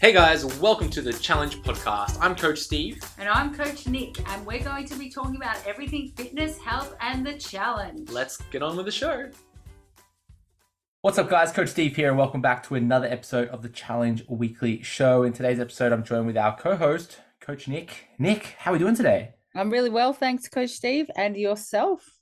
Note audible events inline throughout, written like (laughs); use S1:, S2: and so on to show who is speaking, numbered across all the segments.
S1: Hey guys, welcome to the Challenge Podcast. I'm Coach Steve.
S2: And I'm Coach Nic, and we're going to be talking about everything fitness, health, and the challenge.
S1: Let's get on with the show.
S3: What's up, guys? Coach Steve here, and welcome back to another episode of the Challenge Weekly Show. In today's episode, I'm joined with our co host, Coach Nic. Nic, how are we doing today?
S2: I'm really well, thanks, Coach Steve, and yourself.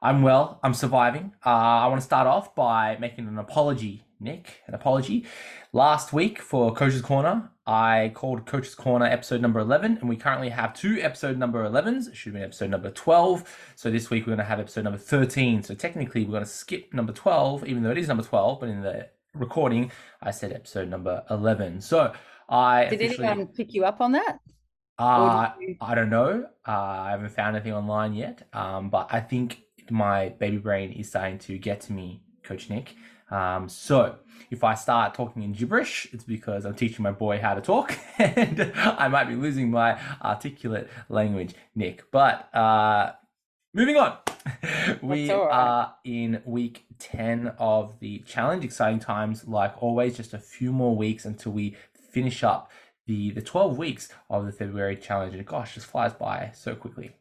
S3: I'm well, I'm surviving. Uh, I want to start off by making an apology, Nic, an apology. Last week for Coach's Corner, I called Coach's Corner episode number 11, and we currently have two episode number 11s. It should be episode number 12. So this week we're going to have episode number 13. So technically we're going to skip number 12, even though it is number 12, but in the recording I said episode number 11. So I
S2: did anyone pick you up on that?
S3: Uh, you... I don't know. Uh, I haven't found anything online yet, um, but I think my baby brain is starting to get to me, Coach Nic. Um, so if I start talking in gibberish, it's because I'm teaching my boy how to talk (laughs) and I might be losing my articulate language, Nic. But uh, moving on, (laughs) we right. are in week 10 of the challenge. Exciting times, like always, just a few more weeks until we finish up the, the 12 weeks of the February challenge. And gosh, just flies by so quickly.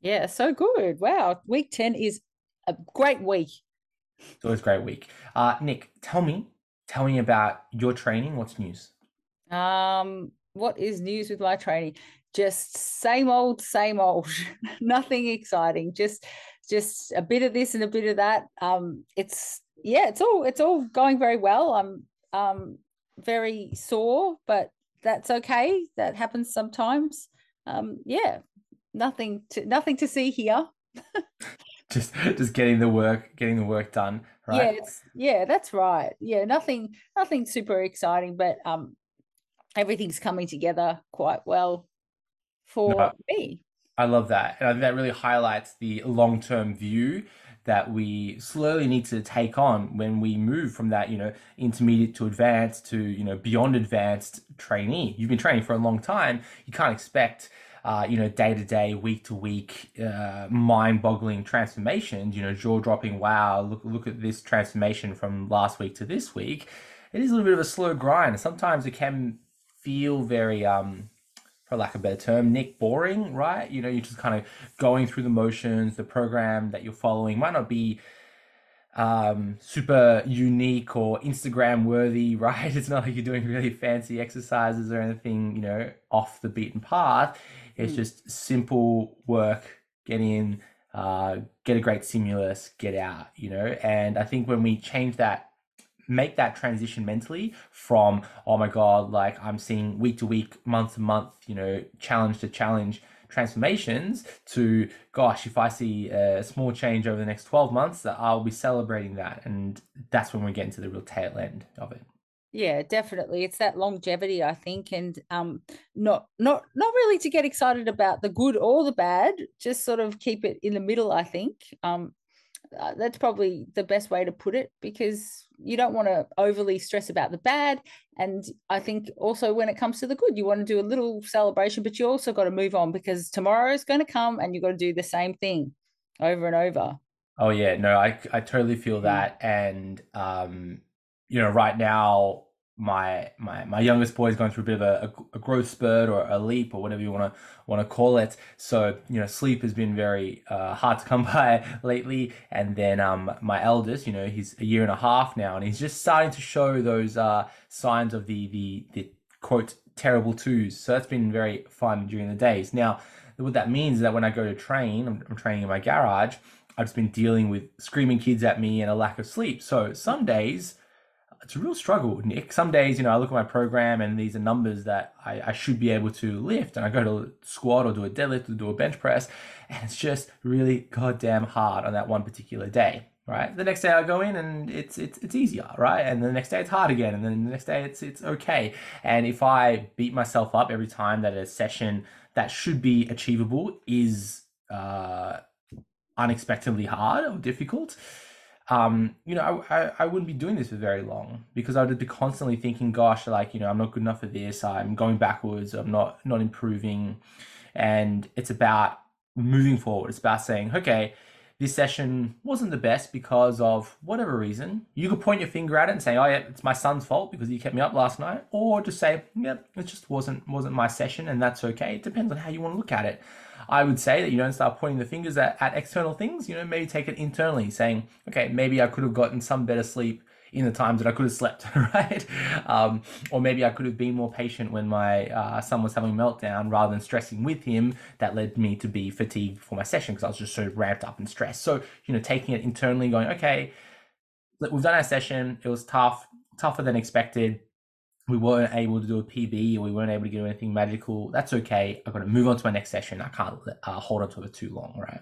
S2: Yeah, so good. Wow. Week 10 is a great week.
S3: It's always a great week. Uh, Nic, tell me, tell me about your training. What's news?
S2: Um, what is news with my training? Just same old, same old. (laughs) Nothing exciting. Just, just a bit of this and a bit of that. Um, it's yeah, it's all it's all going very well. I'm um very sore, but that's okay. That happens sometimes. Um, yeah, nothing to nothing to see here. (laughs)
S3: just just getting the work getting the work done
S2: right? Yeah yeah that's right. Yeah nothing nothing super exciting but um everything's coming together quite well for no, me.
S3: I love that. And i think that really highlights the long-term view that we slowly need to take on when we move from that you know intermediate to advanced to you know beyond advanced trainee. You've been training for a long time. You can't expect uh, you know, day to day, week to week, uh, mind boggling transformations, you know, jaw dropping, wow, look, look at this transformation from last week to this week. It is a little bit of a slow grind. Sometimes it can feel very, um, for lack of a better term, Nic, boring, right? You know, you're just kind of going through the motions. The program that you're following might not be um, super unique or Instagram worthy, (laughs) right? It's not like you're doing really fancy exercises or anything, you know, off the beaten path. It's mm. just simple work, get in, uh, get a great stimulus, get out, you know. And I think when we change that, make that transition mentally from, oh my God, like I'm seeing week to week, month to month, you know, challenge to challenge transformations to gosh if i see a small change over the next 12 months that i'll be celebrating that and that's when we get into the real tail end of it
S2: yeah definitely it's that longevity i think and um not not not really to get excited about the good or the bad just sort of keep it in the middle i think um uh, that's probably the best way to put it because you don't want to overly stress about the bad and i think also when it comes to the good you want to do a little celebration but you also got to move on because tomorrow is going to come and you've got to do the same thing over and over
S3: oh yeah no i i totally feel mm. that and um you know, right now my my my youngest boy is going through a bit of a, a, growth spurt or a leap or whatever you want to want to call it. So you know, sleep has been very uh, hard to come (laughs) by lately. And then um, my eldest, you know, he's a year and a half now, and he's just starting to show those uh, signs of the the the quote terrible twos. So that's been very fun during the days. Now, what that means is that when I go to train, I'm, I'm training in my garage. I've just been dealing with screaming kids at me and a lack of sleep. So some days it's a real struggle, Nic. Some days, you know, I look at my program and these are numbers that I, I should be able to lift, and I go to squat or do a deadlift or do a bench press, and it's just really goddamn hard on that one particular day. Right. The next day I go in and it's it's it's easier, right? And the next day it's hard again, and then the next day it's it's okay. And if I beat myself up every time that a session that should be achievable is uh, unexpectedly hard or difficult, um, you know, I, I, I wouldn't be doing this for very long because I would be constantly thinking, gosh, like, you know, I'm not good enough for this. I'm going backwards. I'm not, not improving. And it's about moving forward. It's about saying, okay, this session wasn't the best because of whatever reason. You could point your finger at it and say, "Oh yeah, it's my son's fault because he kept me up last night," or just say, "Yep, it just wasn't wasn't my session," and that's okay. It depends on how you want to look at it. I would say that you don't start pointing the fingers at, at external things. You know, maybe take it internally, saying, "Okay, maybe I could have gotten some better sleep." in the times that I could have slept, (laughs) right? Um, or maybe I could have been more patient when my uh, son was having a meltdown rather than stressing with him. That led me to be fatigued for my session because I was just so ramped up and stressed. So, you know, taking it internally, going, okay, we've done our session. It was tough, tougher than expected. We weren't able to do a PB or we weren't able to do anything magical. That's okay. I've got to move on to my next session. I can't uh, hold on to it too long, right?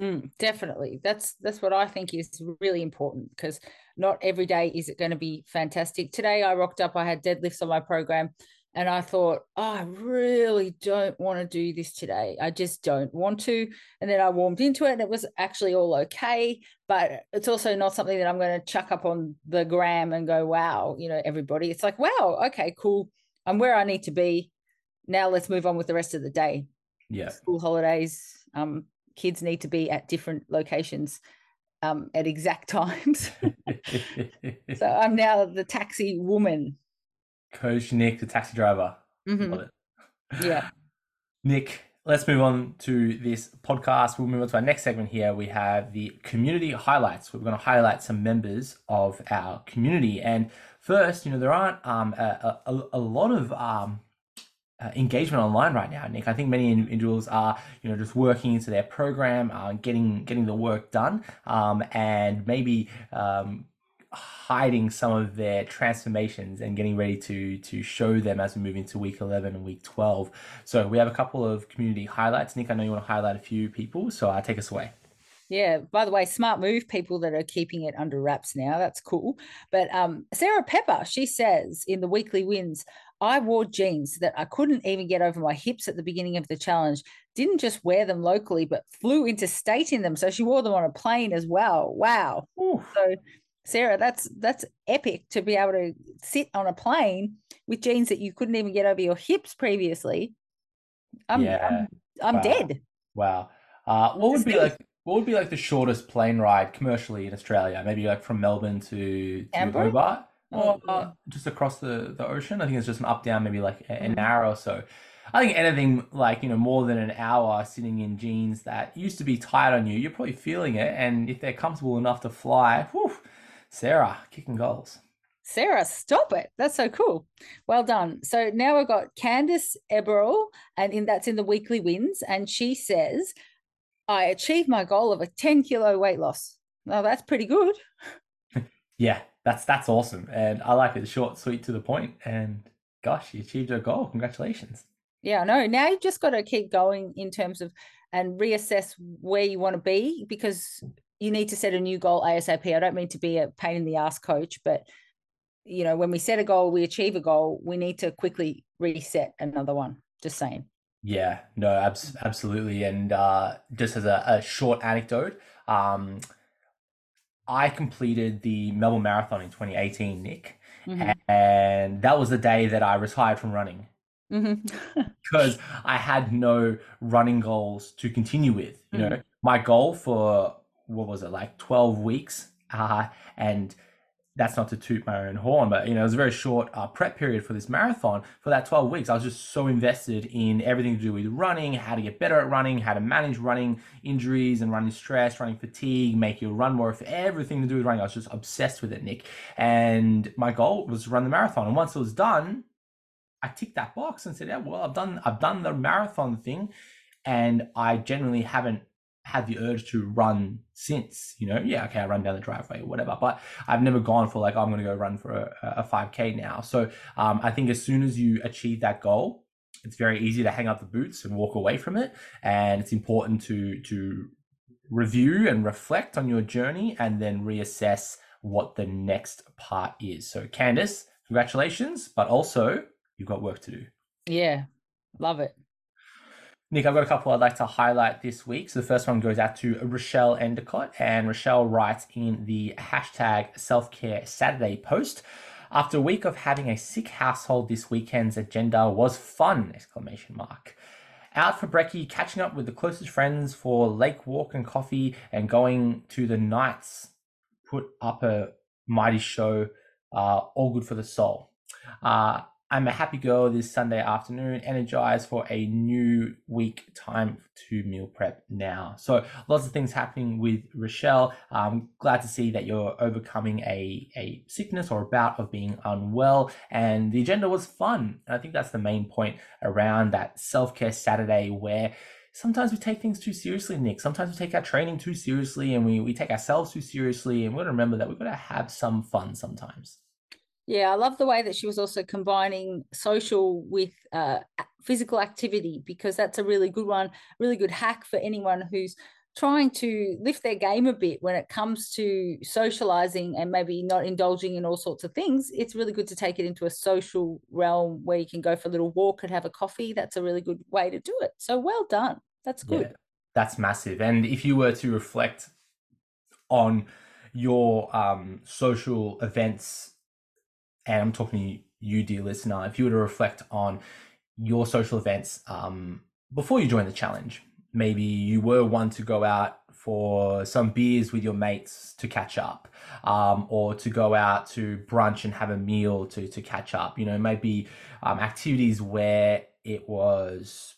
S2: Mm, definitely. That's that's what I think is really important because not every day is it going to be fantastic. Today I rocked up, I had deadlifts on my program and I thought, oh, I really don't want to do this today. I just don't want to. And then I warmed into it and it was actually all okay. But it's also not something that I'm going to chuck up on the gram and go, wow, you know, everybody. It's like, wow, okay, cool. I'm where I need to be. Now let's move on with the rest of the day.
S3: Yeah.
S2: School holidays. Um, kids need to be at different locations um, at exact (laughs) times. (laughs) so I'm now the taxi woman.
S3: Coach Nic, the taxi driver.
S2: Mm-hmm. Yeah. (laughs)
S3: Nic, let's move on to this podcast. We'll move on to our next segment here. We have the community highlights. We're going to highlight some members of our community. And first, you know, there aren't um, a, a, a lot of um, uh, engagement online right now, Nic. I think many individuals are, you know, just working into their program, uh, getting getting the work done, um, and maybe um, hiding some of their transformations and getting ready to to show them as we move into week 11 and week 12 so we have a couple of community highlights nic i know you want to highlight a few people so uh, take us away
S2: yeah. By the way, smart move people that are keeping it under wraps now. That's cool. But um, Sarah Pepper, she says in the weekly wins, I wore jeans that I couldn't even get over my hips at the beginning of the challenge. Didn't just wear them locally, but flew interstate in them. So she wore them on a plane as well. Wow. Ooh. So Sarah, that's that's epic to be able to sit on a plane with jeans that you couldn't even get over your hips previously. I'm yeah. I'm, I'm
S3: wow.
S2: dead.
S3: Wow. Uh, what would be like what would be like the shortest plane ride commercially in Australia? Maybe like from Melbourne to, to Hobart? or uh, just across the, the ocean. I think it's just an up down, maybe like an mm. hour or so. I think anything like you know more than an hour sitting in jeans that used to be tight on you, you're probably feeling it. And if they're comfortable enough to fly, whew, Sarah kicking goals.
S2: Sarah, stop it. That's so cool. Well done. So now we've got Candice Eberl, and in that's in the weekly wins. And she says, I achieved my goal of a 10 kilo weight loss. Now that's pretty good. (laughs)
S3: yeah, that's that's awesome. And I like it short, sweet to the point. And gosh, you achieved your goal. Congratulations.
S2: Yeah, I know. Now you've just got to keep going in terms of and reassess where you want to be because you need to set a new goal ASAP. I don't mean to be a pain in the ass coach, but you know, when we set a goal, we achieve a goal, we need to quickly reset another one. Just saying.
S3: Yeah, no, abs- absolutely. And uh, just as a, a short anecdote, um, I completed the Melbourne Marathon in 2018, Nic. Mm-hmm. And that was the day that I retired from running. Mm-hmm. (laughs) because I had no running goals to continue with. You mm-hmm. know, my goal for what was it, like 12 weeks? Uh, and that's not to toot my own horn, but you know, it was a very short uh, prep period for this marathon. For that 12 weeks, I was just so invested in everything to do with running, how to get better at running, how to manage running injuries and running stress, running fatigue, make you run more, everything to do with running. I was just obsessed with it, Nic. And my goal was to run the marathon. And once it was done, I ticked that box and said, "Yeah, well, I've done, I've done the marathon thing." And I generally haven't had the urge to run since. You know, yeah, okay, I run down the driveway or whatever, but I've never gone for like, oh, I'm going to go run for a, a 5K now. So um, I think as soon as you achieve that goal, it's very easy to hang up the boots and walk away from it. And it's important to to review and reflect on your journey and then reassess what the next part is. So Candice, congratulations, but also you've got work to do.
S2: Yeah, love it.
S3: Nic, I've got a couple I'd like to highlight this week. So the first one goes out to Rochelle Endicott, and Rochelle writes in the hashtag self care Saturday post. After a week of having a sick household, this weekend's agenda was fun! Exclamation mark. out for brekkie, catching up with the closest friends for lake walk and coffee, and going to the Knights. Put up a mighty show. Uh, all good for the soul. Uh, I'm a happy girl this Sunday afternoon, energized for a new week. Time to meal prep now. So, lots of things happening with Rochelle. I'm glad to see that you're overcoming a, a sickness or a bout of being unwell. And the agenda was fun. And I think that's the main point around that self care Saturday where sometimes we take things too seriously, Nic. Sometimes we take our training too seriously and we, we take ourselves too seriously. And we've got to remember that we've got to have some fun sometimes.
S2: Yeah, I love the way that she was also combining social with uh, physical activity because that's a really good one, really good hack for anyone who's trying to lift their game a bit when it comes to socializing and maybe not indulging in all sorts of things. It's really good to take it into a social realm where you can go for a little walk and have a coffee. That's a really good way to do it. So well done. That's good. Yeah,
S3: that's massive. And if you were to reflect on your um, social events and I'm talking to you, dear listener, if you were to reflect on your social events um, before you joined the challenge, maybe you were one to go out for some beers with your mates to catch up, um, or to go out to brunch and have a meal to to catch up. You know, maybe um, activities where it was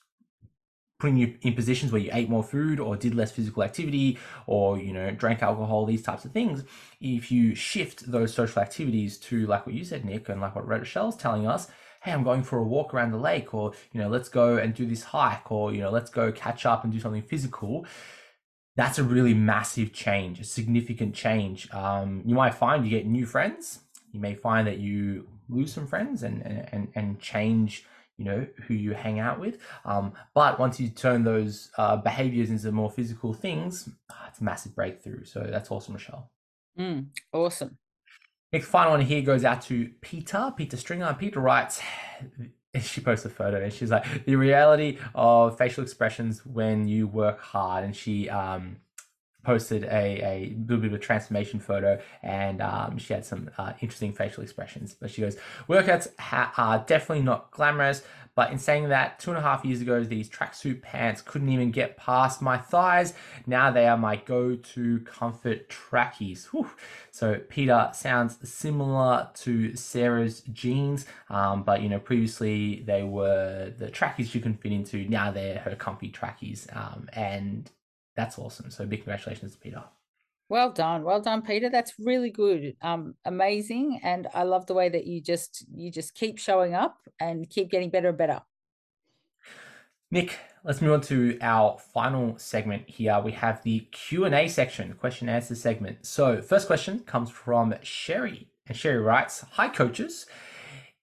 S3: putting you in positions where you ate more food or did less physical activity or you know drank alcohol these types of things if you shift those social activities to like what you said nic and like what rochelle's telling us hey i'm going for a walk around the lake or you know let's go and do this hike or you know let's go catch up and do something physical that's a really massive change a significant change. Um, you might find you get new friends. You may find that you lose some friends and and and change you know who you hang out with. Um, but once you turn those uh, behaviors into more physical things ah, it's a massive breakthrough. So that's awesome michelle
S2: mm, awesome.
S3: Next final one here goes out to peta peta stringer. Peta writes (laughs) she posts a photo and she's like the reality of facial expressions when you work hard. And she um posted a, a little bit of a transformation photo and um, she had some uh, interesting facial expressions. But she goes, workouts ha- are definitely not glamorous. But in saying that, two and a half years ago, these tracksuit pants couldn't even get past my thighs. Now they are my go to comfort trackies. Whew. So Peta sounds similar to Sarah's jeans, um, but you know, previously they were the trackies you can fit into. Now they're her comfy trackies. Um, and that's awesome. So big congratulations, Peta.
S2: Well done. Well done, Peta. That's really good. Um, amazing. And I love the way that you just you just keep showing up and keep getting better and better.
S3: Nic, let's move on to our final segment here. We have the Q&A section, question answer segment. So first question comes from Sherry. And Sherry writes, Hi coaches.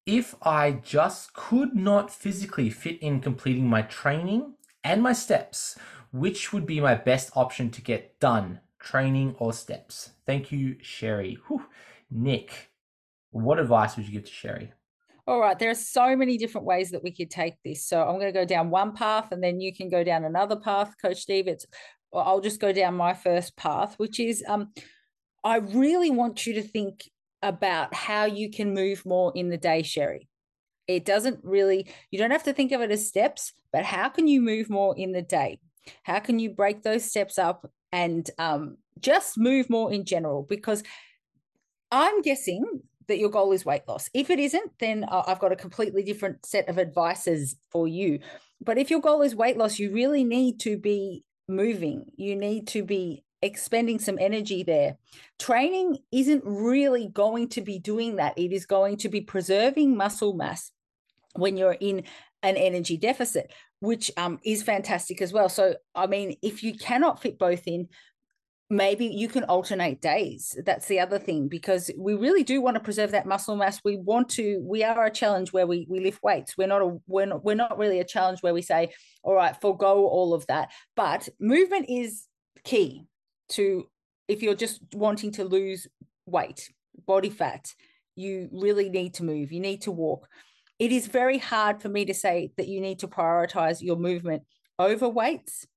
S3: If I just could not physically fit in completing my training and my steps, which would be my best option to get done, training or steps? Thank you, Sherry. Whew. Nic, what advice would you give to Sherry?
S2: All right, there are so many different ways that we could take this. So I'm going to go down one path and then you can go down another path, Coach Steve. It's I'll just go down my first path, which is um, I really want you to think about how you can move more in the day, Sherry. It doesn't really, you don't have to think of it as steps, but how can you move more in the day? How can you break those steps up and um, just move more in general? Because I'm guessing that your goal is weight loss. If it isn't, then I've got a completely different set of advices for you. But if your goal is weight loss, you really need to be moving. You need to be expending some energy there. Training isn't really going to be doing that. It is going to be preserving muscle mass when you're in an energy deficit which um, is fantastic as well. So, I mean, if you cannot fit both in, maybe you can alternate days. That's the other thing because we really do want to preserve that muscle mass. We want to. We are a challenge where we we lift weights. We're not a we're not, we're not really a challenge where we say, all right, forego all of that. But movement is key to if you're just wanting to lose weight, body fat. You really need to move. You need to walk it is very hard for me to say that you need to prioritize your movement over weights.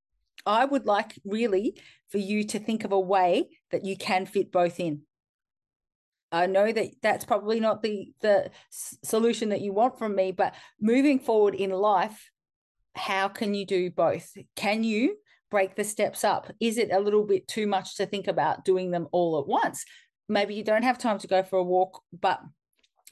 S2: I would like really for you to think of a way that you can fit both in. I know that that's probably not the the solution that you want from me, but moving forward in life, how can you do both? Can you break the steps up? Is it a little bit too much to think about doing them all at once? Maybe you don't have time to go for a walk, but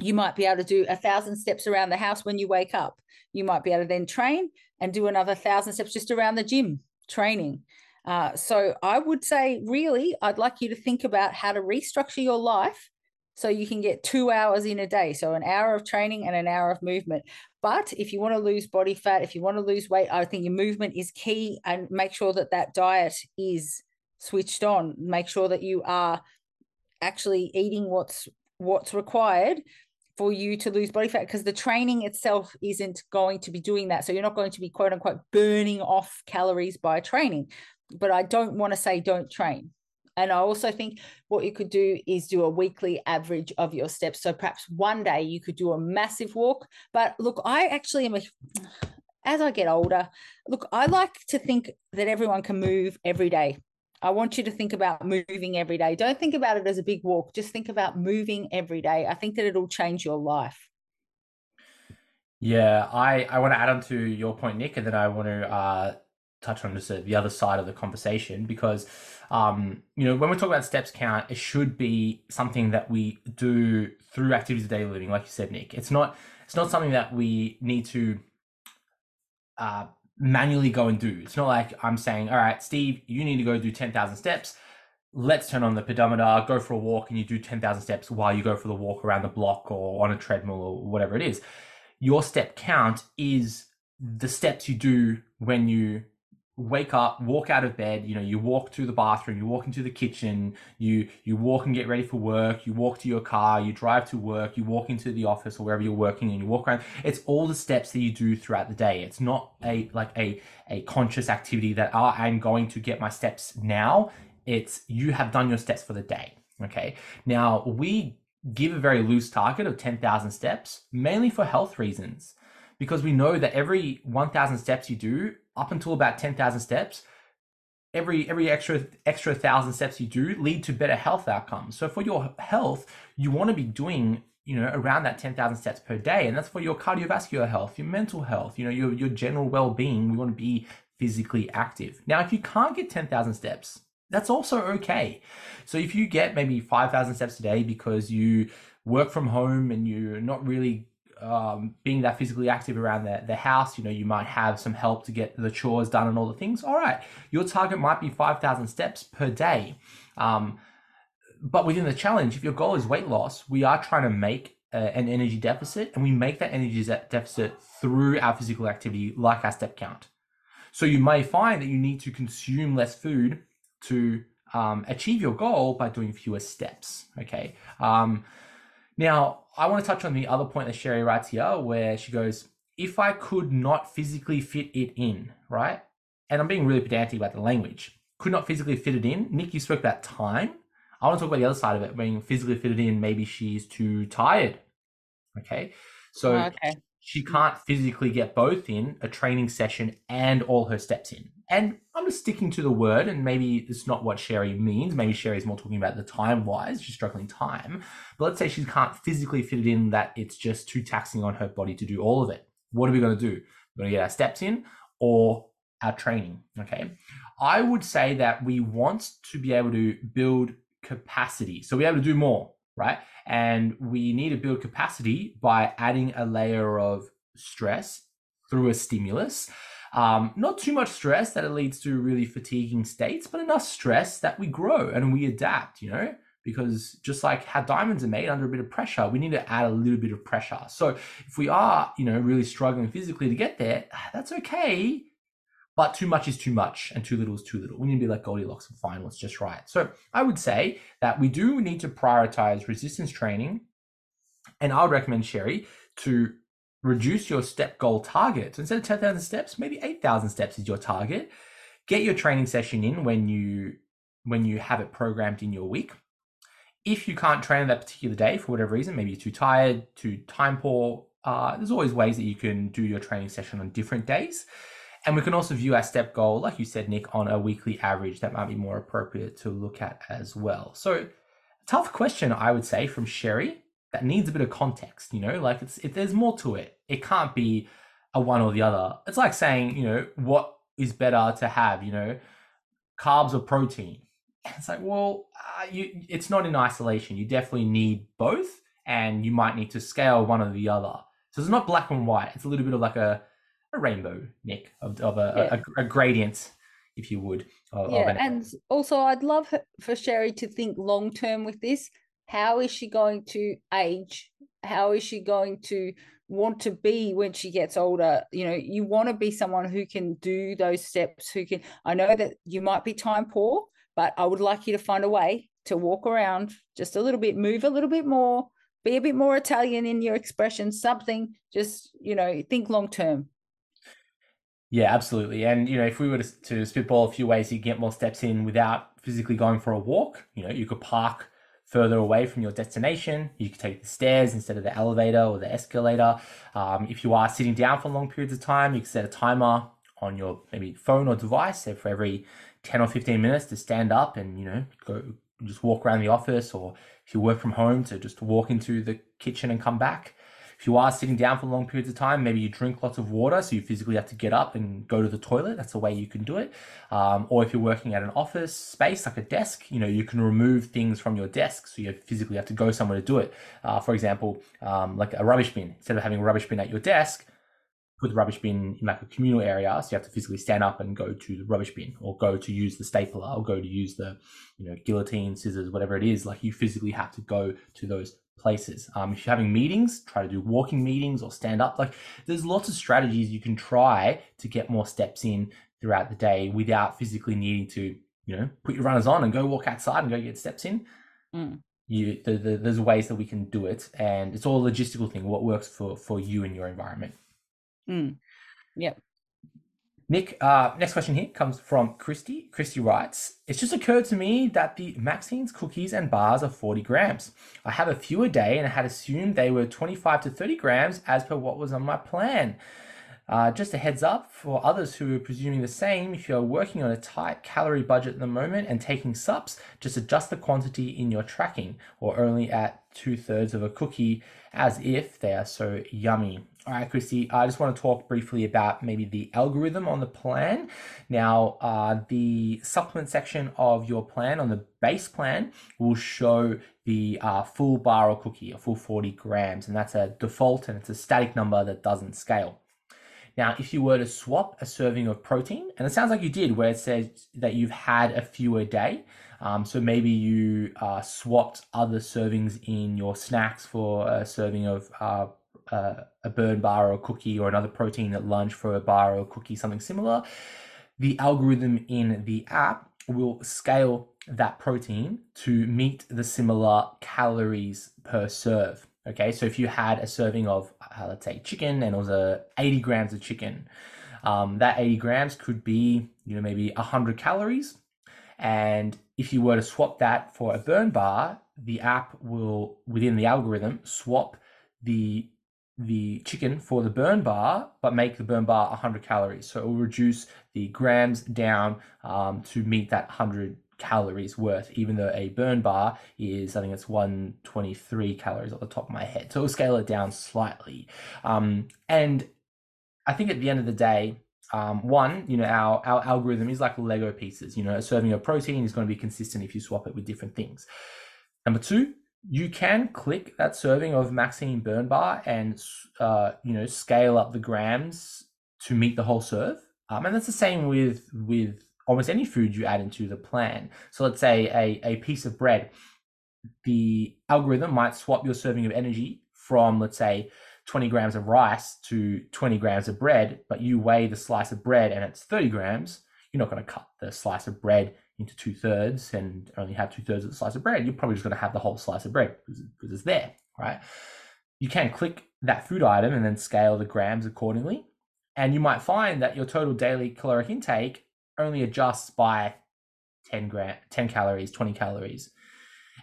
S2: you might be able to do a thousand steps around the house when you wake up. You might be able to then train and do another thousand steps just around the gym training. Uh, so I would say, really, I'd like you to think about how to restructure your life so you can get two hours in a day. So an hour of training and an hour of movement. But if you want to lose body fat, if you want to lose weight, I think your movement is key and make sure that that diet is switched on. Make sure that you are actually eating what's what's required for you to lose body fat because the training itself isn't going to be doing that. So you're not going to be quote unquote burning off calories by training. But I don't want to say don't train and I also think what you could do is do a weekly average of your steps. So perhaps one day you could do a massive walk. But look, I actually am a, as I get older, look, I like to think that everyone can move every day. I want you to think about moving every day. Don't think about it as a big walk. Just think about moving every day. I think that it'll change your life.
S3: Yeah, I, I want to add on to your point, Nic, and then I want to uh, touch on just the other side of the conversation because um, you know when we talk about steps count it should be something that we do through activities of daily living like you said nic it's not it's not something that we need to uh, manually go and do. It's not like i'm saying all right steve you need to go do 10000 steps. Let's turn on the pedometer go for a walk and you do 10000 steps while you go for the walk around the block or on a treadmill or whatever it is. Your step count is the steps you do when you wake up, walk out of bed, you know, you walk to the bathroom, you walk into the kitchen, you you walk and get ready for work, you walk to your car, you drive to work, you walk into the office or wherever you're working and you walk around. It's all the steps that you do throughout the day. It's not a like a a conscious activity that oh, I'm going to get my steps now. It's you have done your steps for the day. Okay. Now we give a very loose target of 10,000 steps, mainly for health reasons because we know that every 1000 steps you do up until about 10,000 steps, every every extra extra 1000 steps you do lead to better health outcomes. So for your health, you want to be doing you know around that 10,000 steps per day and that's for your cardiovascular health, your mental health, you know your your general well-being. We want to be physically active. Now if you can't get 10,000 steps, that's also okay. So if you get maybe 5,000 steps a day because you work from home and you're not really um, being that physically active around the, the house, you know, you might have some help to get the chores done and all the things. All right, your target might be 5,000 steps per day. Um, but within the challenge, if your goal is weight loss, we are trying to make uh, an energy deficit and we make that energy deficit through our physical activity, like our step count. So you may find that you need to consume less food to um, achieve your goal by doing fewer steps. Okay. Um, now, I want to touch on the other point that Sherry writes here, where she goes, if I could not physically fit it in, right? And I'm being really pedantic about the language. Could not physically fit it in. Nic, you spoke about time. I want to talk about the other side of it. Being physically fitted in, maybe she's too tired. Okay. So okay. She can't physically get both in a training session and all her steps in. And I'm just sticking to the word, and maybe it's not what Sherry means. Maybe Sherry's more talking about the time wise. She's struggling time. But let's say she can't physically fit it in, that it's just too taxing on her body to do all of it. What are we going to do? We're going to get our steps in or our training. Okay. I would say that we want to be able to build capacity. So we're able to do more, right? And we need to build capacity by adding a layer of stress through a stimulus um, not too much stress that it leads to really fatiguing states, but enough stress that we grow and we adapt, you know? Because just like how diamonds are made under a bit of pressure, we need to add a little bit of pressure. So if we are, you know, really struggling physically to get there, that's okay. But too much is too much and too little is too little. We need to be like Goldilocks and find what's just right. So I would say that we do need to prioritize resistance training. And I would recommend Sherry to reduce your step goal target. So instead of 10,000 steps, maybe 8,000 steps is your target. Get your training session in when you when you have it programmed in your week. If you can't train that particular day for whatever reason, maybe you're too tired, too time poor, uh, there's always ways that you can do your training session on different days. And we can also view our step goal, like you said, Nic, on a weekly average. That might be more appropriate to look at as well. So, tough question, I would say, from Sherry that needs a bit of context, you know, like it's if there's more to it. It can't be a one or the other. It's like saying, you know, what is better to have, you know, carbs or protein. It's like, well, uh, you, it's not in isolation. You definitely need both, and you might need to scale one or the other. So it's not black and white. It's a little bit of like a, a rainbow, Nic, of, of a, yeah. a, a, gradient, if you would.
S2: Of, yeah, of and also I'd love for Sherry to think long term with this. How is she going to age? How is she going to want to be when she gets older you know you want to be someone who can do those steps who can i know that you might be time poor but i would like you to find a way to walk around just a little bit move a little bit more be a bit more italian in your expression something just you know think long term
S3: yeah absolutely and you know if we were to, to spitball a few ways you get more steps in without physically going for a walk you know you could park further away from your destination. You could take the stairs instead of the elevator or the escalator. Um, if you are sitting down for long periods of time, you can set a timer on your maybe phone or device for every 10 or 15 minutes to stand up and, you know, go just walk around the office or if you work from home to just walk into the kitchen and come back. If you are sitting down for long periods of time, maybe you drink lots of water, so you physically have to get up and go to the toilet. That's a way you can do it. Um, or if you're working at an office space like a desk, you know you can remove things from your desk, so you physically have to go somewhere to do it. Uh, for example, um, like a rubbish bin. Instead of having a rubbish bin at your desk, put the rubbish bin in like a communal area, so you have to physically stand up and go to the rubbish bin, or go to use the stapler, or go to use the, you know, guillotine, scissors, whatever it is. Like you physically have to go to those places. Um, if you're having meetings, try to do walking meetings or stand up. Like there's lots of strategies you can try to get more steps in throughout the day without physically needing to, you know, put your runners on and go walk outside and go get steps in. Mm. You, the, the, there's ways that we can do it, and it's all a logistical thing. What works for for you and your environment.
S2: Mm. Yep.
S3: Nic, uh, next question here comes from Christy. Christy writes, It's just occurred to me that the Maxine's cookies and bars are 40 grams. I have a few a day and I had assumed they were 25 to 30 grams as per what was on my plan. Uh, just a heads up for others who are presuming the same, if you're working on a tight calorie budget at the moment and taking supps, just adjust the quantity in your tracking or only at two thirds of a cookie as if they are so yummy. All right, Christy, I just want to talk briefly about maybe the algorithm on the plan. Now, uh, the supplement section of your plan on the base plan will show the uh, full bar or cookie, a full 40 grams, and that's a default and it's a static number that doesn't scale. Now, if you were to swap a serving of protein, and it sounds like you did, where it says that you've had a few a day, um, so maybe you uh, swapped other servings in your snacks for a serving of uh, uh, a burn bar or a cookie or another protein at lunch for a bar or a cookie, something similar, the algorithm in the app will scale that protein to meet the similar calories per serve. Okay, so if you had a serving of, uh, let's say, chicken and it was a 80 grams of chicken, um, that 80 grams could be, you know, maybe 100 calories. And if you were to swap that for a burn bar, the app will, within the algorithm, swap the the chicken for the burn bar, but make the burn bar 100 calories. So it will reduce the grams down um, to meet that 100 calories worth, even though a burn bar is, I think it's 123 calories off the top of my head. So it'll scale it down slightly. Um, and I think at the end of the day, um, one, you know, our, our algorithm is like Lego pieces. You know, a serving of protein is going to be consistent if you swap it with different things. Number two, you can click that serving of Maxine Burn Bar and uh, you know scale up the grams to meet the whole serve. Um, and that's the same with with almost any food you add into the plan. So let's say a, a piece of bread, the algorithm might swap your serving of energy from let's say 20 grams of rice to 20 grams of bread, but you weigh the slice of bread and it's 30 grams, you're not going to cut the slice of bread into two thirds and only have two thirds of the slice of bread, you're probably just going to have the whole slice of bread because, because it's there, right? You can click that food item and then scale the grams accordingly. And you might find that your total daily caloric intake only adjusts by 10 gram, 10 calories, 20 calories.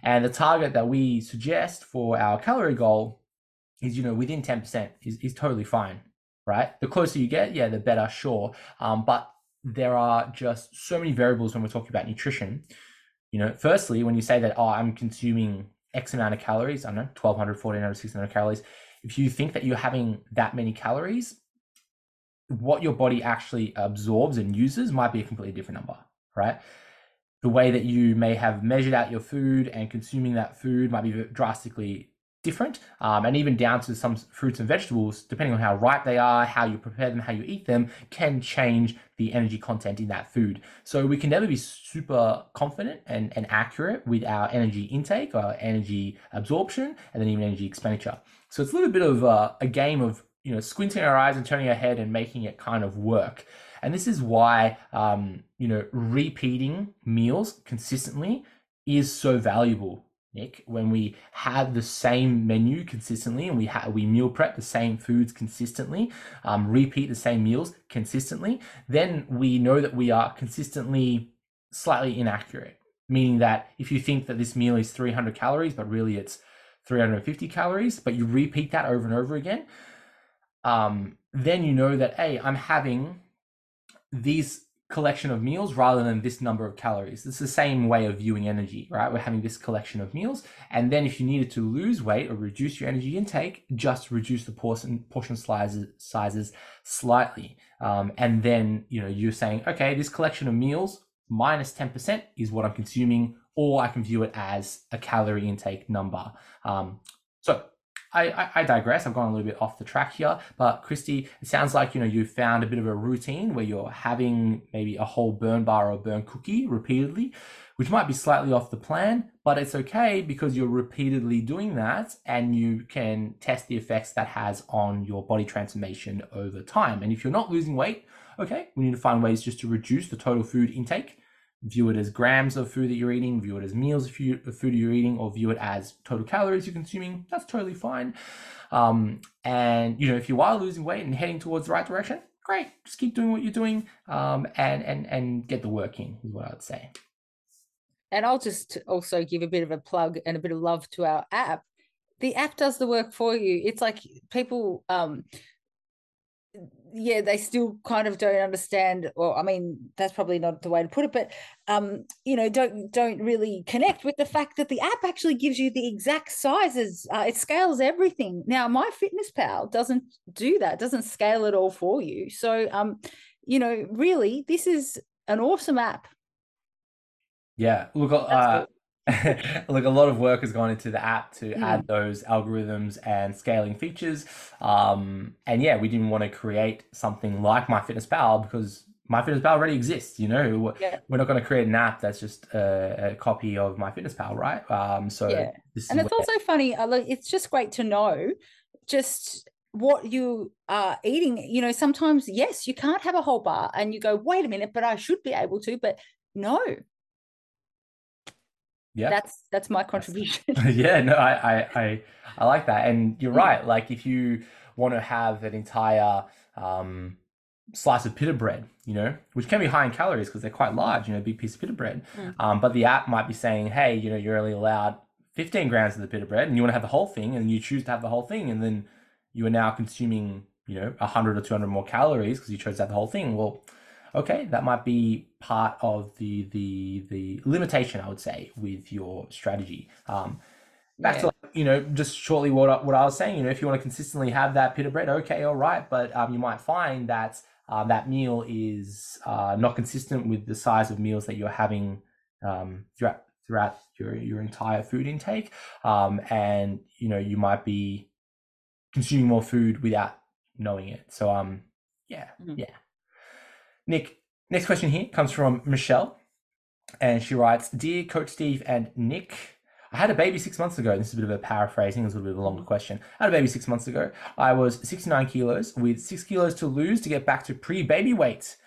S3: And the target that we suggest for our calorie goal is, you know, within 10% is, is totally fine, right? The closer you get, yeah, the better, sure. Um, but there are just so many variables when we're talking about nutrition. You know, firstly, when you say that, oh, I'm consuming X amount of calories, I don't know, 1200, 1400, 1600 calories. If you think that you're having that many calories, what your body actually absorbs and uses might be a completely different number, right? The way that you may have measured out your food and consuming that food might be drastically different, um, and even down to some fruits and vegetables, depending on how ripe they are, how you prepare them, how you eat them, can change the energy content in that food. So we can never be super confident and, and accurate with our energy intake, our energy absorption, and then even energy expenditure. So it's a little bit of a, a game of you know squinting our eyes and turning our head and making it kind of work. And this is why um, you know repeating meals consistently is so valuable Nic, when we have the same menu consistently and we have we meal prep the same foods consistently, um, repeat the same meals consistently, then we know that we are consistently slightly inaccurate. Meaning that if you think that this meal is 300 calories, but really it's 350 calories, but you repeat that over and over again, um, then you know that hey, I'm having these collection of meals rather than this number of calories. It's the same way of viewing energy, right? We're having this collection of meals. And then if you needed to lose weight or reduce your energy intake, just reduce the portion portion sizes sizes slightly. Um, and then, you know, you're saying, okay, this collection of meals minus 10% is what I'm consuming, or I can view it as a calorie intake number. Um, so I, I, digress. I've gone a little bit off the track here, but Christy, it sounds like you know you found a bit of a routine where you're having maybe a whole burn bar or burn cookie repeatedly, which might be slightly off the plan, but it's okay because you're repeatedly doing that, and you can test the effects that has on your body transformation over time. And if you're not losing weight, okay, we need to find ways just to reduce the total food intake view it as grams of food that you're eating, view it as meals of food you're eating, or view it as total calories you're consuming. That's totally fine. Um, and you know, if you are losing weight and heading towards the right direction, great. Just keep doing what you're doing, um, and and and get the work in. Is what I would say.
S2: And I'll just also give a bit of a plug and a bit of love to our app. The app does the work for you. It's like people um, yeah they still kind of don't understand well i mean that's probably not the way to put it but um you know don't don't really connect with the fact that the app actually gives you the exact sizes uh, it scales everything. Now MyFitnessPal doesn't do that doesn't scale it all for you. So um you know really this is an awesome app.
S3: Yeah look uh, (laughs) Look, a lot of work has gone into the app to mm. add those algorithms and scaling features. Um, and yeah, we didn't want to create something like MyFitnessPal because MyFitnessPal already exists. You know, yeah. we're not going to create an app that's just a, a copy of MyFitnessPal, right? Um, so
S2: yeah. and it's also funny. It's just great to know just what you are eating. You know, sometimes yes, you can't have a whole bar, and you go, wait a minute, but I should be able to. But no, yeah that's that's my contribution (laughs)
S3: yeah no I, I i i like that and you're mm. right like if you want to have an entire um slice of pita bread you know which can be high in calories because they're quite large you know big piece of pita bread mm. um, but the app might be saying hey you know you're only allowed 15 grams of the pita bread and you want to have the whole thing and you choose to have the whole thing and then you are now consuming you know 100 or 200 more calories because you chose to have the whole thing well okay, that might be part of the the the limitation, I would say, with your strategy. Um, back yeah. to you know just shortly what I, what I was saying. You know, if you want to consistently have that pita bread, okay, all right, but um, you might find that um, that meal is uh, not consistent with the size of meals that you're having um, throughout throughout your your entire food intake, um, and you know you might be consuming more food without knowing it. So um, yeah, mm-hmm. yeah. Nic, next question here comes from Michelle. And she writes Dear Coach Steve and Nic, I had a baby six months ago. This is a bit of a paraphrasing, it's a little bit of a longer question. I had a baby six months ago. I was 69 kilos with six kilos to lose to get back to pre baby weight.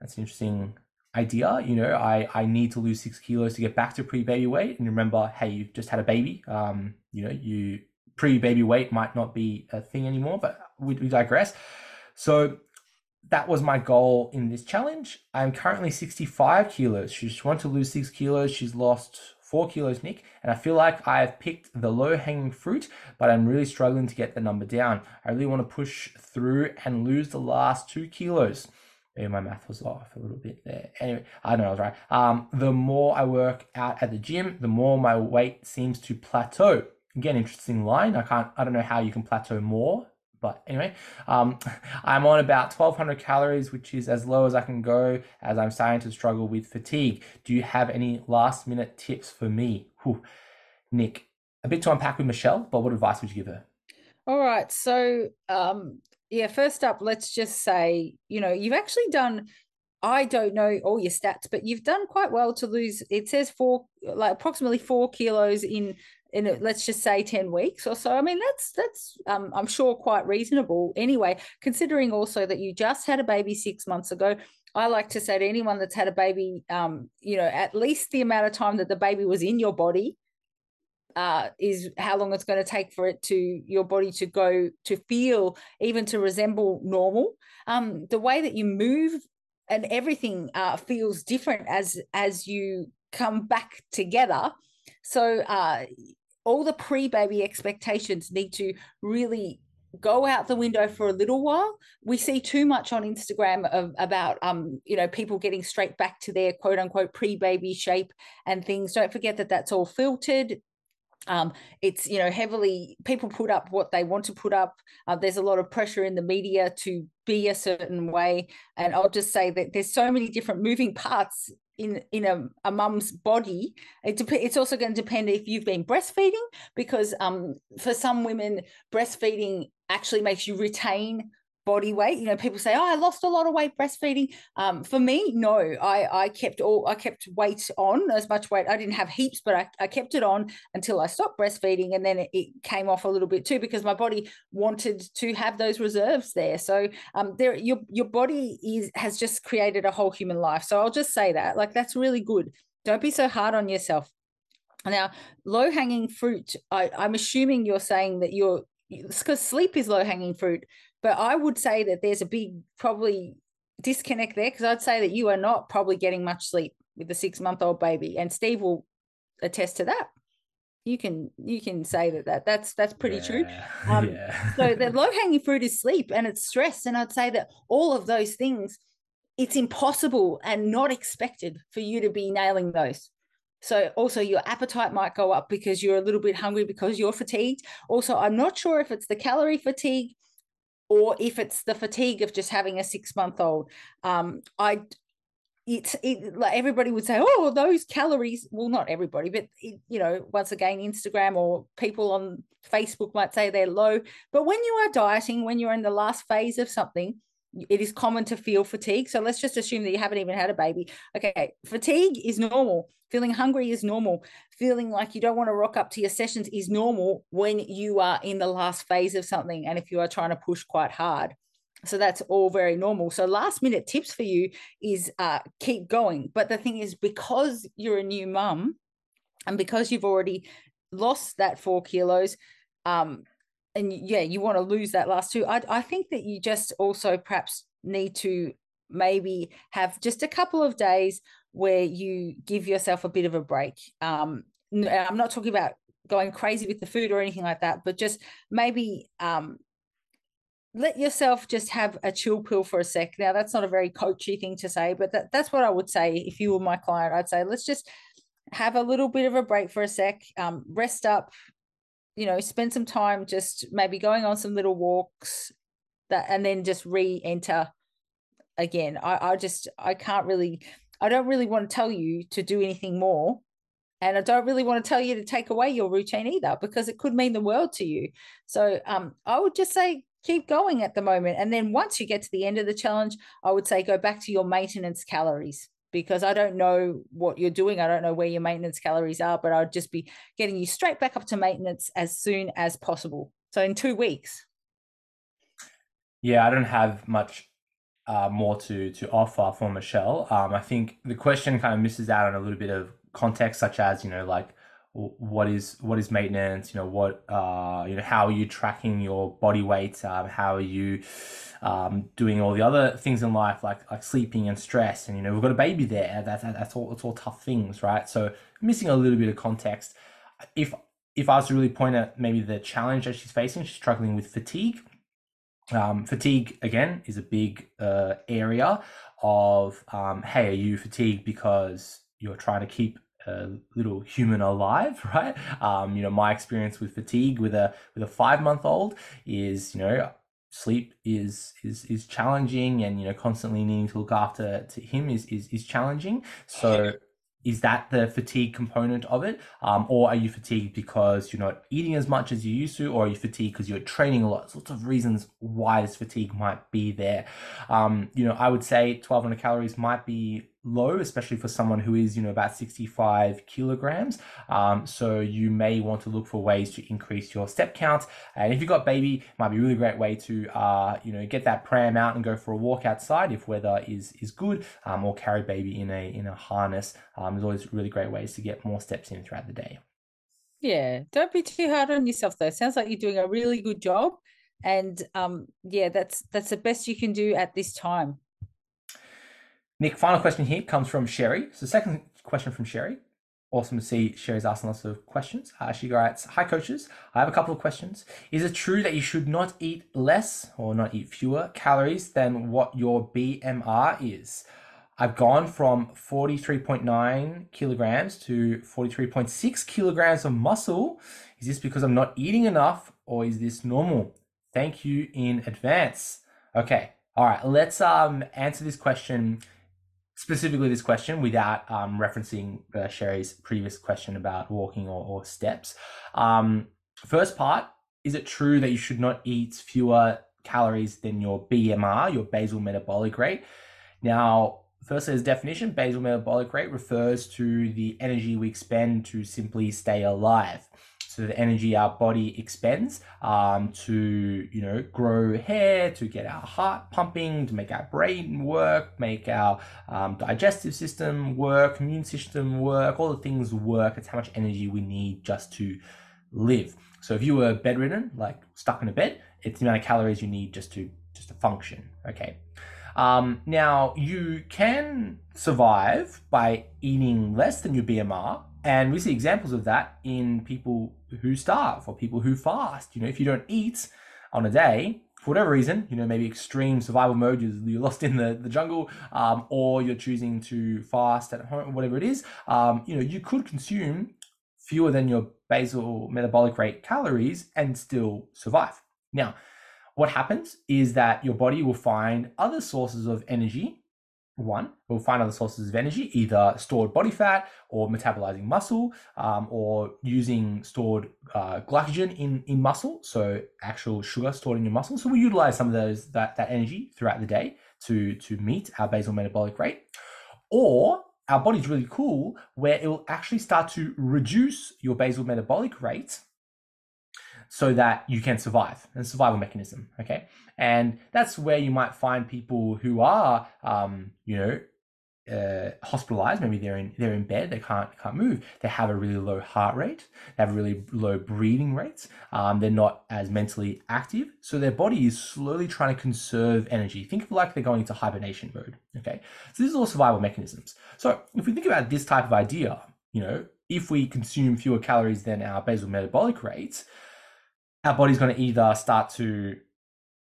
S3: That's an interesting idea. You know, I, I need to lose six kilos to get back to pre baby weight. And remember, hey, you've just had a baby. Um, you know, you pre baby weight might not be a thing anymore, but we, we digress. So that was my goal in this challenge. I'm currently 65 kilos. She's want to lose six kilos. She's lost four kilos, Nic, and I feel like I've picked the low hanging fruit, but I'm really struggling to get the number down. I really want to push through and lose the last two kilos. Maybe my math was off a little bit there. Anyway, I know I was right. Um, the more I work out at the gym, the more my weight seems to plateau. Again, interesting line. I can't. I don't know how you can plateau more But anyway, um, (laughs) I'm on about 1200 calories, which is as low as I can go as I'm starting to struggle with fatigue. Do you have any last minute tips for me? Whew. Nic, a bit to unpack with Michelle, but what advice would you give her?
S2: All right. So, um, yeah, first up, let's just say, you know, you've actually done I don't know all your stats, but you've done quite well to lose. It says four, like approximately four kilos in in a, let's just say 10 weeks or so. I mean that's that's um, i'm sure quite reasonable anyway. Considering also that you just had a baby six months ago i like to say to anyone that's had a baby um, you know at least the amount of time that the baby was in your body uh, is how long it's going to take for it to your body to go to feel even to resemble normal. Um, the way that you move and everything uh, feels different as as you come back together. So uh, all the pre-baby expectations need to really go out the window for a little while. We see too much on Instagram of, about um, you know, people getting straight back to their quote unquote pre-baby shape and things. Don't forget that that's all filtered. Um, it's you know heavily people put up what they want to put up. Uh, there's a lot of pressure in the media to be a certain way, and I'll just say that there's so many different moving parts in in a, a mum's body it dep- it's also going to depend if you've been breastfeeding because um for some women breastfeeding actually makes you retain body weight you know people say oh i lost a lot of weight breastfeeding. Um, for me no i i kept all i kept weight on as much weight i didn't have heaps but i, I kept it on until i stopped breastfeeding and then it, it came off a little bit too because my body wanted to have those reserves there. So um there your your body is has just created a whole human life. So i'll just say that like that's really good. Don't be so hard on yourself. Now low hanging fruit I, i'm assuming you're saying that you're because sleep is low hanging fruit but I would say that there's a big probably disconnect there because I'd say that you are not probably getting much sleep with the six month old baby, and Steve will attest to that. You can you can say that, that that's that's pretty yeah, true. Um, (laughs) yeah. so the low hanging fruit is sleep and it's stress, and I'd say that all of those things, it's impossible and not expected for you to be nailing those. So also your appetite might go up because you're a little bit hungry because you're fatigued. Also, I'm not sure if it's the calorie fatigue or if it's the fatigue of just having a six month old um i it's it, like everybody would say oh those calories well not everybody but it, you know once again instagram or people on facebook might say they're low but when you are dieting when you're in the last phase of something it is common to feel fatigue. So let's just assume that you haven't even had a baby. Okay, fatigue is normal. Feeling hungry is normal. Feeling like you don't want to rock up to your sessions is normal when you are in the last phase of something and if you are trying to push quite hard. So that's all very normal. So last minute tips for you is uh, keep going. But the thing is, because you're a new mum and because you've already lost that four kilos, um, and yeah, you want to lose that last two. I, I think that you just also perhaps need to maybe have just a couple of days where you give yourself a bit of a break. Um, I'm not talking about going crazy with the food or anything like that, but just maybe um, let yourself just have a chill pill for a sec. Now, that's not a very coachy thing to say, but that, that's what I would say if you were my client. I'd say let's just have a little bit of a break for a sec, um, rest up, you know, spend some time just maybe going on some little walks that and then just re-enter again. I, I just I can't really I don't really want to tell you to do anything more. And I don't really want to tell you to take away your routine either, because it could mean the world to you. So um, I would just say keep going at the moment. And then once you get to the end of the challenge, I would say go back to your maintenance calories because I don't know what you're doing. I don't know where your maintenance calories are, but I'd just be getting you straight back up to maintenance as soon as possible. So in two weeks.
S3: Yeah, I don't have much uh, more to to offer for Michelle. Um, I think the question kind of misses out on a little bit of context, such as you know, like what is what is maintenance you know what uh you know how are you tracking your body weight um, how are you um, doing all the other things in life like like sleeping and stress and you know we've got a baby there that, that that's all it's all tough things right? So missing a little bit of context if if i was to really point at maybe the challenge that she's facing she's struggling with fatigue. Um, fatigue again is a big uh, area of um, hey are you fatigued because you're trying to keep a little human alive, (laughs) right? Um, you know, my experience with fatigue with a with a five month old is, you know, sleep is is is challenging and you know constantly needing to look after to him is is, is challenging. So is that the fatigue component of it? Um, or are you fatigued because you're not eating as much as you used to or are you fatigued because you're training a lot? Lots of reasons why this fatigue might be there. Um, you know i would say 1200 calories might be low, especially for someone who is, you know, about 65 kilograms. Um, so you may want to look for ways to increase your step count. And if you've got baby, might be a really great way to, uh, you know, get that pram out and go for a walk outside if weather is is good, um, or carry baby in a in a harness. Um, there's always really great ways to get more steps in throughout the day.
S2: Yeah, don't be too hard on yourself though. Sounds like you're doing a really good job, and um, yeah, that's that's the best you can do at this time.
S3: Nic, final question here comes from Sherry. So, second question from Sherry. Awesome to see Sherry's asking lots of questions. Uh, she writes, Hi, coaches. I have a couple of questions. Is it true that you should not eat less or not eat fewer calories than what your BMR is? I've gone from 43.9 kilograms to 43.6 kilograms of muscle. Is this because I'm not eating enough or is this normal? Thank you in advance. Okay. All right. Let's um answer this question specifically this question without um, referencing uh, Sherry's previous question about walking or, or steps. Um, first part is it true that you should not eat fewer calories than your BMR, your basal metabolic rate? Now, firstly, as definition, basal metabolic rate refers to the energy we expend to simply stay alive so the energy our body expends um, to you know grow hair to get our heart pumping to make our brain work make our um, digestive system work immune system work all the things work. It's how much energy we need just to live. So if you were bedridden like stuck in a bed it's the amount of calories you need just to just to function okay? Um, now you can survive by eating less than your bmr and we see examples of that in people who starve or people who fast. You know, if you don't eat on a day, for whatever reason, you know, maybe extreme survival mode, you're, lost in the, the jungle, um, or you're choosing to fast at home, whatever it is, um, you know, you could consume fewer than your basal metabolic rate calories and still survive. Now, what happens is that your body will find other sources of energy one, we'll find other sources of energy, either stored body fat or metabolizing muscle, um, or using stored uh, glycogen in, in muscle, so actual sugar stored in your muscle. So we utilize some of those that, that energy throughout the day to, to meet our basal metabolic rate. Or our body's really cool where it will actually start to reduce your basal metabolic rate so that you can survive. And survival mechanism okay? And that's where you might find people who are um, you know uh, hospitalized. Maybe they're in they're in bed they can't can't move. They have a really low heart rate. They have really low breathing rates. Um, they're not as mentally active. So their body is slowly trying to conserve energy. Think of it like they're going into hibernation mode okay? So these are all survival mechanisms. So if we think about this type of idea you know if we consume fewer calories than our basal metabolic rates our body's going to either start to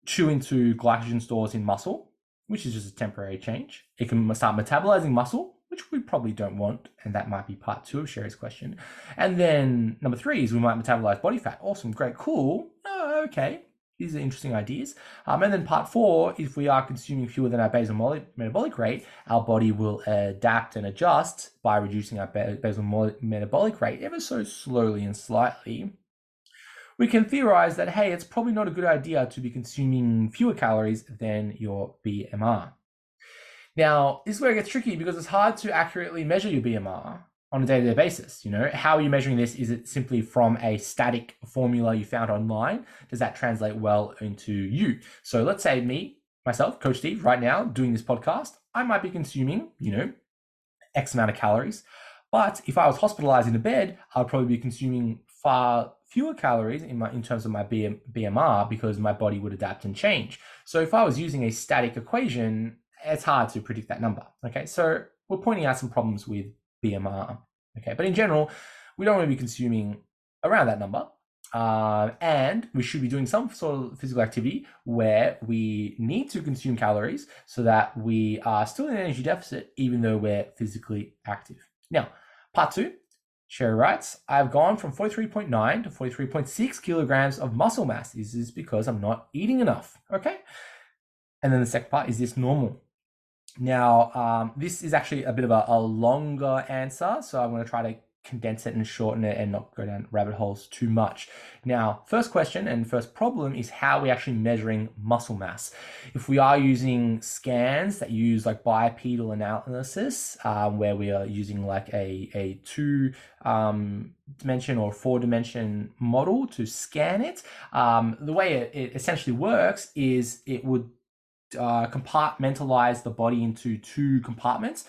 S3: chew into glycogen stores in muscle, which is just a temporary change. It can start metabolizing muscle, which we probably don't want, and that might be part two of Sherry's question. And then number three is we might metabolize body fat. Awesome, great, cool. Oh, okay, these are interesting ideas. Um, and then part four, if we are consuming fewer than our basal metabolic rate, our body will adapt and adjust by reducing our basal metabolic rate ever so slowly and slightly we can theorize that, hey, it's probably not a good idea to be consuming fewer calories than your BMR. Now, this is where it gets tricky because it's hard to accurately measure your BMR on a day-to-day basis. You know, how are you measuring this? Is it simply from a static formula you found online? Does that translate well into you? So let's say me, myself, Coach Steve, right now doing this podcast, I might be consuming, you know, X amount of calories. But if I was hospitalized in a bed, I'd probably be consuming far fewer calories in my in terms of my BM, BMR because my body would adapt and change. So if I was using a static equation, it's hard to predict that number. Okay, so we're pointing out some problems with BMR. Okay, but in general, we don't want to be consuming around that number. Uh, and we should be doing some sort of physical activity where we need to consume calories so that we are still in an energy deficit even though we're physically active. Now, part two Sherry writes, I've gone from 43.9 to 43.6 kilograms of muscle mass. This is because I'm not eating enough. Okay. And then the second part is this normal? Now, um, this is actually a bit of a, a longer answer. So I'm going to try to condense it and shorten it and not go down rabbit holes too much. Now, first question and first problem is how are we actually measuring muscle mass? If we are using scans that use like bipedal analysis, um, where we are using like a, a two um, dimension or four dimension model to scan it, um, the way it, it essentially works is it would uh, compartmentalize the body into two compartments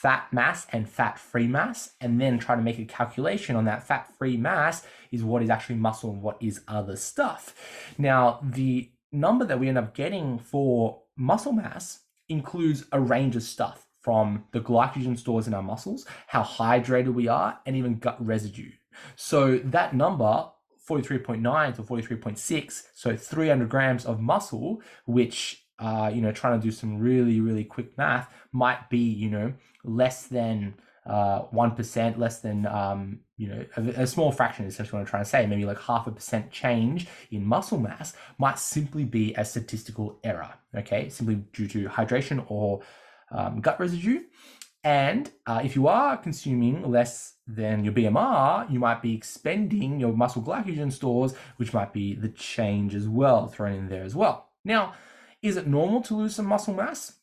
S3: fat mass and fat free mass, and then try to make a calculation on that fat free mass is what is actually muscle and what is other stuff. Now, the number that we end up getting for muscle mass includes a range of stuff from the glycogen stores in our muscles, how hydrated we are, and even gut residue. So that number 43.9 to 43.6, so 300 grams of muscle, which uh, you know, trying to do some really, really quick math might be, you know, less than uh, 1%, less than, um, you know, a, a, small fraction is essentially what I'm trying to say, maybe like half a percent change in muscle mass might simply be a statistical error, okay, simply due to hydration or um, gut residue. And uh, if you are consuming less than your BMR, you might be expending your muscle glycogen stores, which might be the change as well, thrown in there as well. Now, is it normal to lose some muscle mass?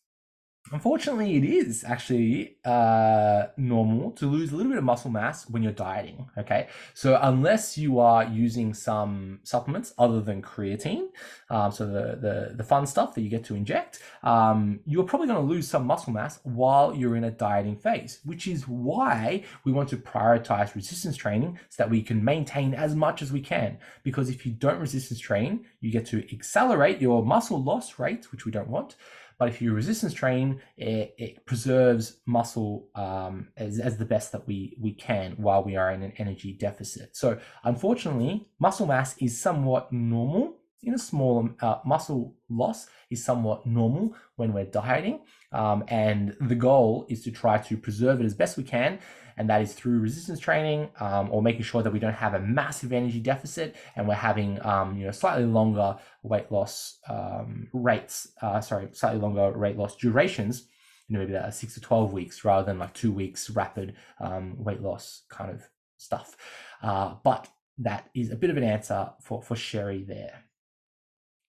S3: Unfortunately, it is actually uh, normal to lose a little bit of muscle mass when you're dieting. Okay, so unless you are using some supplements other than creatine, um, so the, the the fun stuff that you get to inject, um, you're probably going to lose some muscle mass while you're in a dieting phase, which is why we want to prioritize resistance training so that we can maintain as much as we can. Because if you don't resistance train, you get to accelerate your muscle loss rate, which we don't want. But if you resistance train, it, it preserves muscle um, as, as the best that we, we can while we are in an energy deficit. So unfortunately, muscle mass is somewhat normal in a small uh, muscle loss is somewhat normal when we're dieting. Um, and the goal is to try to preserve it as best we can and that is through resistance training um, or making sure that we don't have a massive energy deficit and we're having um, you know slightly longer weight loss um, rates. Uh, sorry, slightly longer weight loss durations. You know, maybe that six to twelve weeks rather than like two weeks rapid um, weight loss kind of stuff. Uh, but that is a bit of an answer for for Sherry there.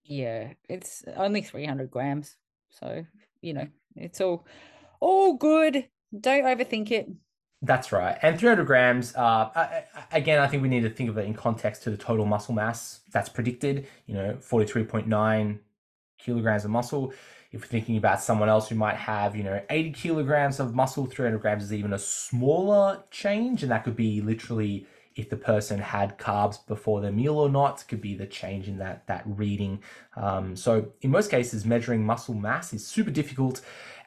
S2: Yeah, it's only 300 grams. So, you know, it's all all good. Don't overthink it.
S3: That's right. And 300 grams, uh, again, I think we need to think of it in context to the total muscle mass that's predicted, you know, 43.9 kilograms of muscle. If we're thinking about someone else who might have, you know, 80 kilograms of muscle, 300 grams is even a smaller change. And that could be literally if the person had carbs before their meal or not, could be the change in that, that reading. Um, so in most cases, measuring muscle mass is super difficult.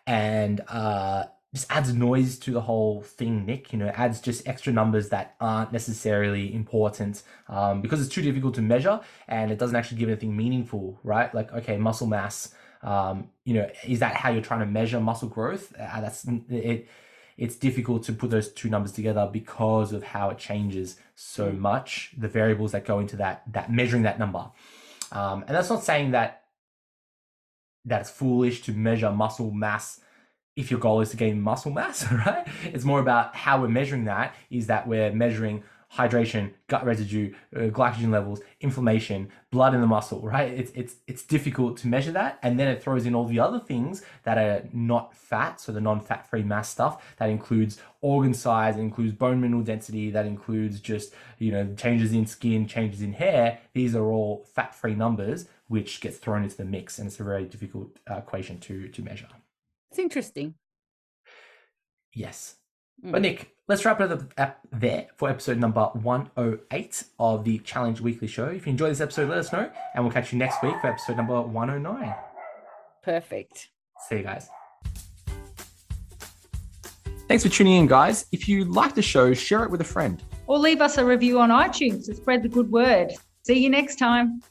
S3: And uh, just adds noise to the whole thing, Nic. You know, adds just extra numbers that aren't necessarily important um, because it's too difficult to measure and it doesn't actually give anything meaningful, right? Like, okay, muscle mass. Um, you know, is that how you're trying to measure muscle growth? Uh, that's it. It's difficult to put those two numbers together because of how it changes so mm. much. The variables that go into that that measuring that number, um, and that's not saying that that's foolish to measure muscle mass if your goal is to gain muscle mass, (laughs) right? It's more about how we're measuring that is that we're measuring hydration, gut residue, uh, glycogen levels, inflammation, blood in the muscle, right? It's it's it's difficult to measure that, and then it throws in all the other things that are not fat, so the non-fat free mass stuff that includes organ size, includes bone mineral density, that includes just you know changes in skin, changes in hair. These are all fat free numbers which gets thrown into the mix, and it's a very difficult uh, equation to to measure.
S2: It's interesting.
S3: Yes. Mm. But Nic, let's wrap it up there for episode number 108 of the Challenge Weekly Show. If you enjoyed this episode, let us know, and we'll catch you next week for episode number 109.
S2: Perfect.
S3: See you guys. Thanks for tuning in, guys. If you like the show, share it with a friend.
S2: Or leave us a review on iTunes to spread the good word. See you next time.